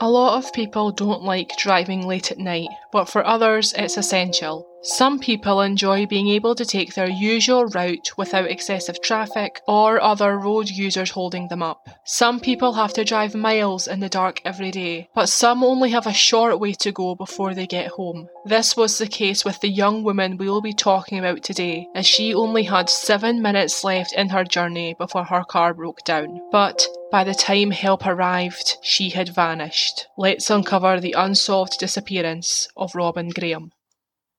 A lot of people don't like driving late at night, but for others it's essential. Some people enjoy being able to take their usual route without excessive traffic or other road users holding them up. Some people have to drive miles in the dark every day, but some only have a short way to go before they get home. This was the case with the young woman we will be talking about today, as she only had seven minutes left in her journey before her car broke down. But by the time help arrived, she had vanished. Let's uncover the unsolved disappearance of Robin Graham.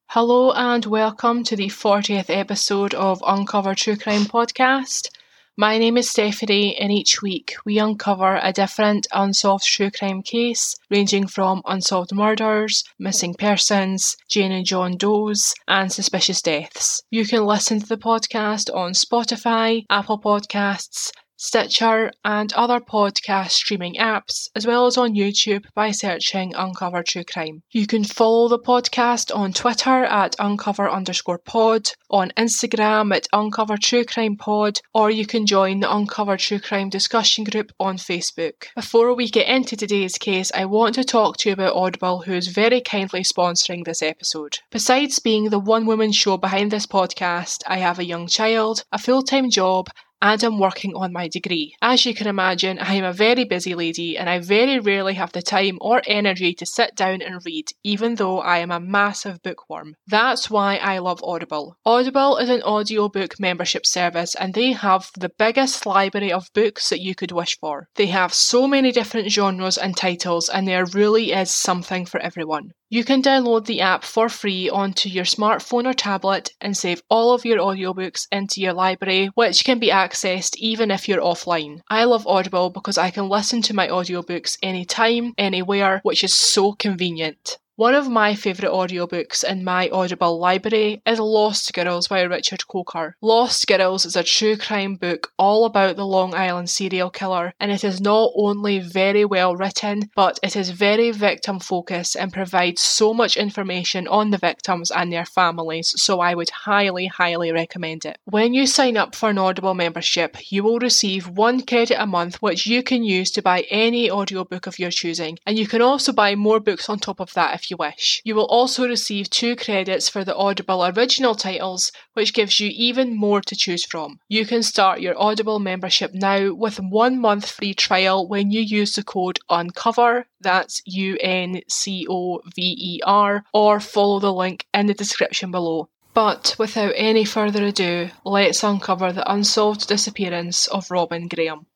Hello and welcome to the 40th episode of Uncover True Crime Podcast. My name is Stephanie, and each week we uncover a different unsolved true crime case, ranging from unsolved murders, missing persons, Jane and John Does, and suspicious deaths. You can listen to the podcast on Spotify, Apple Podcasts, Stitcher, and other podcast streaming apps, as well as on YouTube by searching Uncover True Crime. You can follow the podcast on Twitter at uncover underscore pod, on Instagram at Uncover True Crime Pod, or you can join the Uncover True Crime discussion group on Facebook. Before we get into today's case, I want to talk to you about Audible, who is very kindly sponsoring this episode. Besides being the one woman show behind this podcast, I have a young child, a full time job, and I'm working on my degree. As you can imagine, I am a very busy lady and I very rarely have the time or energy to sit down and read, even though I am a massive bookworm. That's why I love Audible. Audible is an audiobook membership service and they have the biggest library of books that you could wish for. They have so many different genres and titles and there really is something for everyone. You can download the app for free onto your smartphone or tablet and save all of your audiobooks into your library, which can be accessed even if you're offline. I love Audible because I can listen to my audiobooks anytime, anywhere, which is so convenient. One of my favourite audiobooks in my Audible library is Lost Girls by Richard Kolker. Lost Girls is a true crime book all about the Long Island serial killer, and it is not only very well written, but it is very victim focused and provides so much information on the victims and their families, so I would highly, highly recommend it. When you sign up for an Audible membership, you will receive one credit a month which you can use to buy any audiobook of your choosing, and you can also buy more books on top of that if you wish. You will also receive two credits for the Audible original titles, which gives you even more to choose from. You can start your Audible membership now with one month free trial when you use the code UNCOVER, that's U N C O V E R, or follow the link in the description below. But without any further ado, let's uncover the unsolved disappearance of Robin Graham.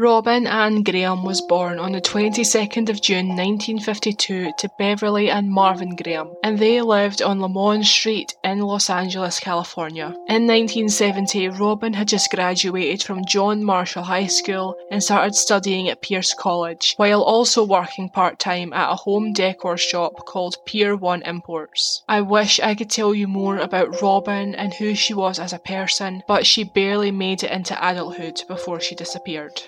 Robin Ann Graham was born on the 22nd of June 1952 to Beverly and Marvin Graham, and they lived on Lamont Street in Los Angeles, California. In 1970, Robin had just graduated from John Marshall High School and started studying at Pierce College, while also working part time at a home decor shop called Pier 1 Imports. I wish I could tell you more about Robin and who she was as a person, but she barely made it into adulthood before she disappeared.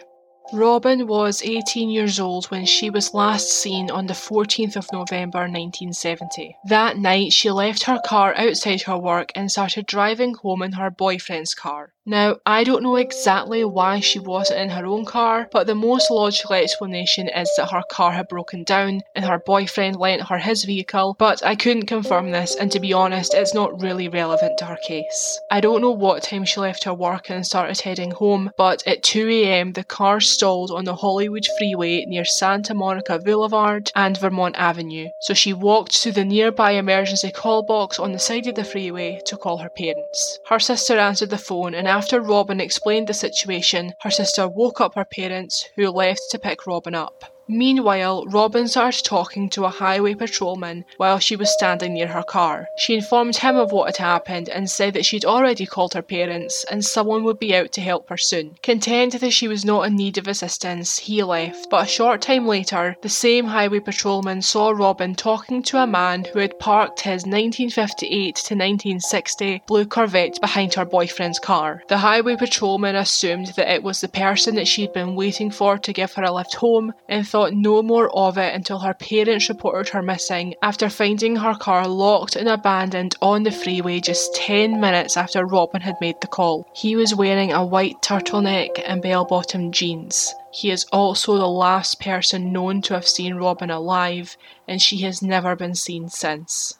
Robin was 18 years old when she was last seen on the 14th of November 1970. That night, she left her car outside her work and started driving home in her boyfriend's car. Now, I don't know exactly why she wasn't in her own car, but the most logical explanation is that her car had broken down and her boyfriend lent her his vehicle, but I couldn't confirm this, and to be honest, it's not really relevant to her case. I don't know what time she left her work and started heading home, but at 2am the car stalled on the Hollywood freeway near Santa Monica Boulevard and Vermont Avenue, so she walked to the nearby emergency call box on the side of the freeway to call her parents. Her sister answered the phone and after Robin explained the situation, her sister woke up her parents, who left to pick Robin up. Meanwhile, Robin started talking to a highway patrolman while she was standing near her car. She informed him of what had happened and said that she'd already called her parents and someone would be out to help her soon. Content that she was not in need of assistance, he left, but a short time later, the same highway patrolman saw Robin talking to a man who had parked his 1958 to 1960 blue Corvette behind her boyfriend's car. The highway patrolman assumed that it was the person that she'd been waiting for to give her a lift home and thought thought no more of it until her parents reported her missing after finding her car locked and abandoned on the freeway just 10 minutes after Robin had made the call. He was wearing a white turtleneck and bell bottom jeans. He is also the last person known to have seen Robin alive, and she has never been seen since.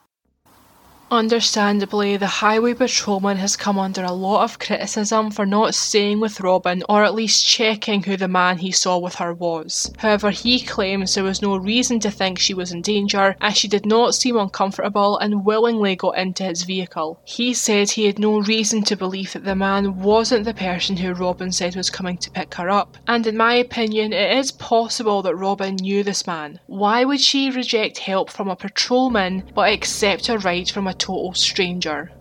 Understandably, the highway patrolman has come under a lot of criticism for not staying with Robin or at least checking who the man he saw with her was. However, he claims there was no reason to think she was in danger as she did not seem uncomfortable and willingly got into his vehicle. He said he had no reason to believe that the man wasn't the person who Robin said was coming to pick her up, and in my opinion, it is possible that Robin knew this man. Why would she reject help from a patrolman but accept a ride from a total stranger.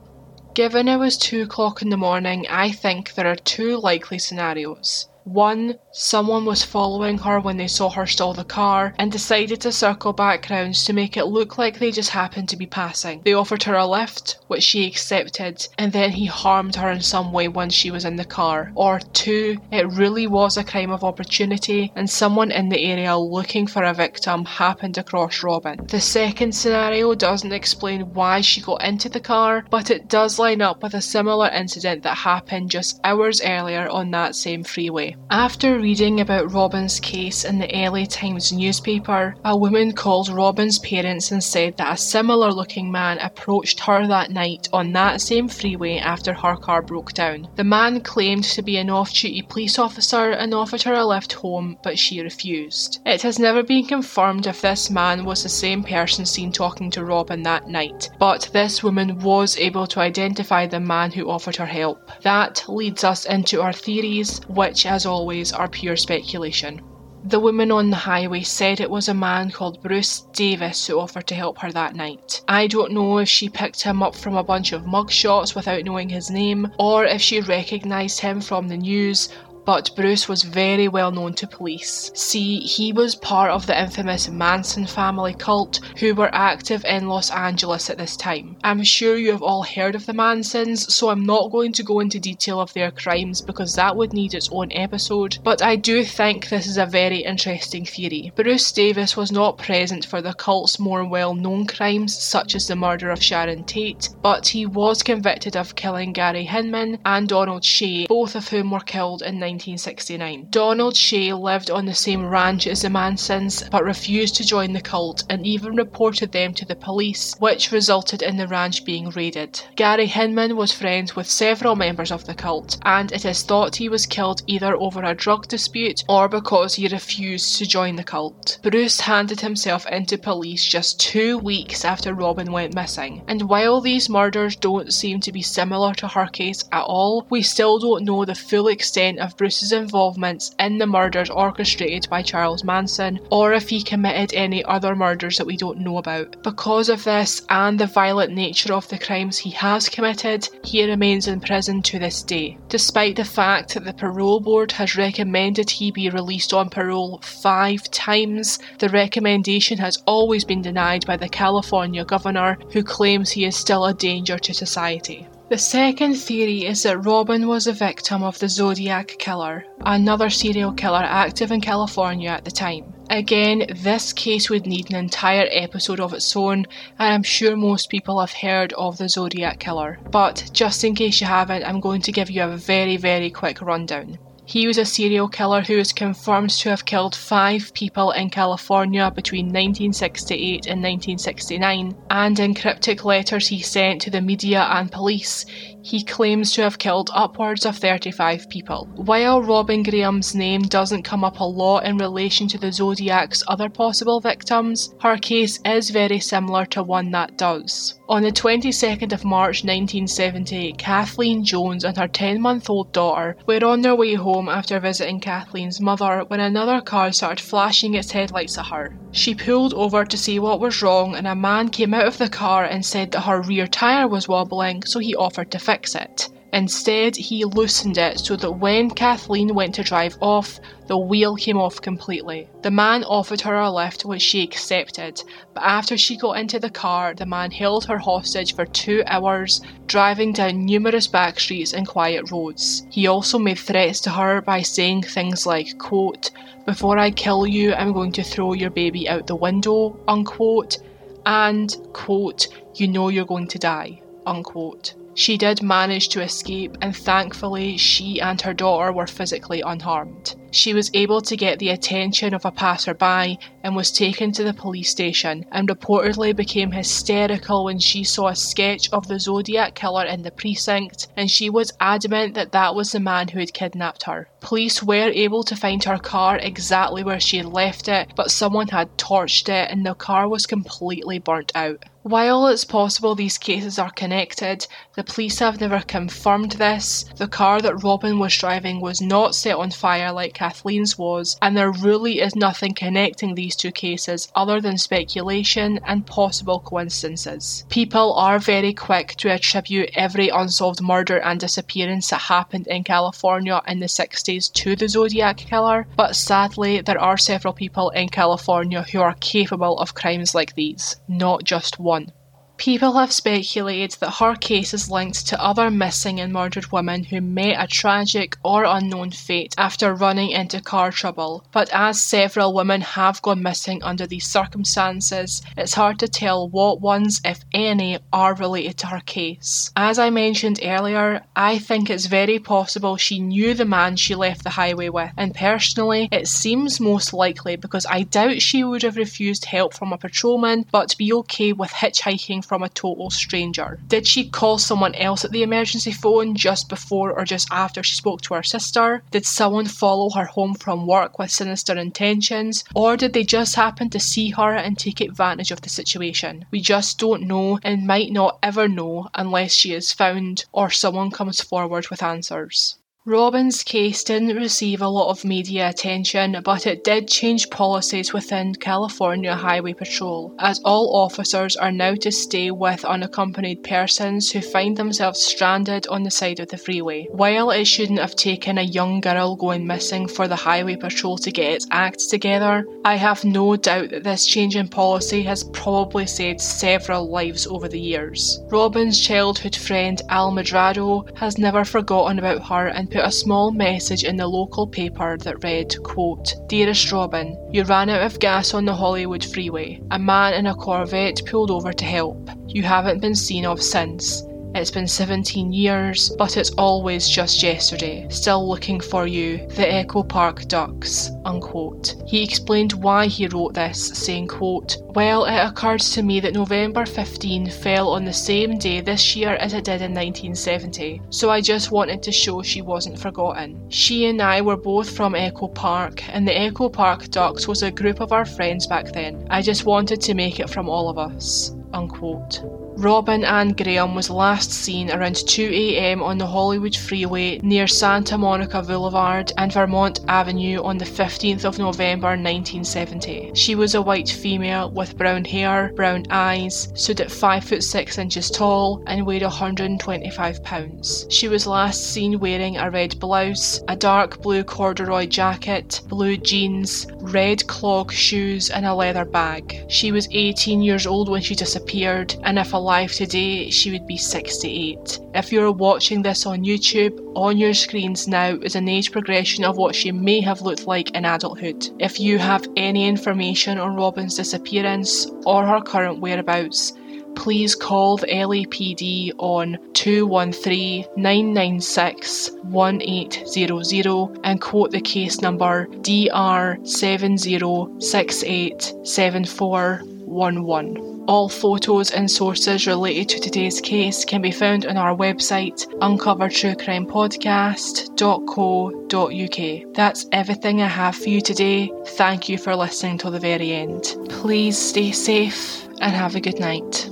Given it was 2 o'clock in the morning, I think there are two likely scenarios. One, someone was following her when they saw her stall the car and decided to circle back round to make it look like they just happened to be passing. They offered her a lift, which she accepted, and then he harmed her in some way once she was in the car. Or two, it really was a crime of opportunity and someone in the area looking for a victim happened across Robin. The second scenario doesn't explain why she got into the car, but it does line up with a similar incident that happened just hours earlier on that same freeway. After reading about Robin's case in the LA Times newspaper, a woman called Robin's parents and said that a similar looking man approached her that night on that same freeway after her car broke down. The man claimed to be an off duty police officer and offered her a lift home, but she refused. It has never been confirmed if this man was the same person seen talking to Robin that night, but this woman was able to identify the man who offered her help. That leads us into our theories, which, as as always, are pure speculation. The woman on the highway said it was a man called Bruce Davis who offered to help her that night. I don't know if she picked him up from a bunch of mugshots without knowing his name, or if she recognised him from the news, but Bruce was very well known to police. See, he was part of the infamous Manson family cult who were active in Los Angeles at this time. I'm sure you have all heard of the Mansons, so I'm not going to go into detail of their crimes because that would need its own episode, but I do think this is a very interesting theory. Bruce Davis was not present for the cult's more well known crimes, such as the murder of Sharon Tate, but he was convicted of killing Gary Hinman and Donald Shea, both of whom were killed in 1969. Donald Shea lived on the same ranch as the Mansons but refused to join the cult and even reported them to the police, which resulted in the ranch being raided. Gary Hinman was friends with several members of the cult, and it is thought he was killed either over a drug dispute or because he refused to join the cult. Bruce handed himself into police just two weeks after Robin went missing, and while these murders don't seem to be similar to her case at all, we still don't know the full extent of Bruce's involvements in the murders orchestrated by Charles Manson, or if he committed any other murders that we don't know about. Because of this and the violent nature of the crimes he has committed, he remains in prison to this day. Despite the fact that the parole board has recommended he be released on parole five times, the recommendation has always been denied by the California governor, who claims he is still a danger to society. The second theory is that Robin was a victim of the Zodiac Killer, another serial killer active in California at the time. Again, this case would need an entire episode of its own, and I'm sure most people have heard of the Zodiac Killer. But just in case you haven't, I'm going to give you a very, very quick rundown. He was a serial killer who is confirmed to have killed five people in California between 1968 and 1969, and in cryptic letters he sent to the media and police, he claims to have killed upwards of 35 people. While Robin Graham's name doesn't come up a lot in relation to the Zodiac's other possible victims, her case is very similar to one that does. On the 22nd of March 1970, Kathleen Johns and her 10 month old daughter were on their way home after visiting Kathleen's mother when another car started flashing its headlights at her. She pulled over to see what was wrong, and a man came out of the car and said that her rear tyre was wobbling, so he offered to fix it. Instead, he loosened it so that when Kathleen went to drive off, the wheel came off completely. The man offered her a lift, which she accepted, but after she got into the car, the man held her hostage for two hours, driving down numerous back streets and quiet roads. He also made threats to her by saying things like, quote, Before I kill you, I'm going to throw your baby out the window, unquote, and, quote, You know you're going to die, unquote. She did manage to escape, and thankfully, she and her daughter were physically unharmed. She was able to get the attention of a passerby and was taken to the police station and reportedly became hysterical when she saw a sketch of the Zodiac killer in the precinct and she was adamant that that was the man who had kidnapped her. Police were able to find her car exactly where she had left it, but someone had torched it and the car was completely burnt out. While it's possible these cases are connected, the police have never confirmed this. The car that Robin was driving was not set on fire like Kathleen's was, and there really is nothing connecting these two cases other than speculation and possible coincidences. People are very quick to attribute every unsolved murder and disappearance that happened in California in the 60s to the Zodiac Killer, but sadly, there are several people in California who are capable of crimes like these, not just one. People have speculated that her case is linked to other missing and murdered women who met a tragic or unknown fate after running into car trouble, but as several women have gone missing under these circumstances, it's hard to tell what ones, if any, are related to her case. As I mentioned earlier, I think it's very possible she knew the man she left the highway with, and personally, it seems most likely because I doubt she would have refused help from a patrolman but be okay with hitchhiking from a total stranger? Did she call someone else at the emergency phone just before or just after she spoke to her sister? Did someone follow her home from work with sinister intentions? Or did they just happen to see her and take advantage of the situation? We just don't know and might not ever know unless she is found or someone comes forward with answers. Robin's case didn't receive a lot of media attention, but it did change policies within California Highway Patrol, as all officers are now to stay with unaccompanied persons who find themselves stranded on the side of the freeway. While it shouldn't have taken a young girl going missing for the Highway Patrol to get its act together, I have no doubt that this change in policy has probably saved several lives over the years. Robin's childhood friend Al Madrado has never forgotten about her and put a small message in the local paper that read, quote, Dearest Robin, you ran out of gas on the Hollywood freeway. A man in a Corvette pulled over to help. You haven't been seen of since. It's been 17 years, but it's always just yesterday. Still looking for you, the Echo Park Ducks. Unquote. He explained why he wrote this, saying, quote, Well, it occurred to me that November 15 fell on the same day this year as it did in 1970, so I just wanted to show she wasn't forgotten. She and I were both from Echo Park, and the Echo Park Ducks was a group of our friends back then. I just wanted to make it from all of us. Unquote. Robin Ann Graham was last seen around 2am on the Hollywood Freeway near Santa Monica Boulevard and Vermont Avenue on the 15th of November 1970. She was a white female with brown hair, brown eyes, stood at 5 foot 6 inches tall, and weighed 125 pounds. She was last seen wearing a red blouse, a dark blue corduroy jacket, blue jeans, red clog shoes, and a leather bag. She was 18 years old when she disappeared, and if alive today, she would be 68. If you're watching this on YouTube, on your screens now is an age progression of what she may have looked like in adulthood. If you have any information on Robin's disappearance or her current whereabouts, please call the LAPD on 213 996 1800 and quote the case number DR70687411. All photos and sources related to today's case can be found on our website, uncovertruecrimepodcast.co.uk. That's everything I have for you today. Thank you for listening till the very end. Please stay safe and have a good night.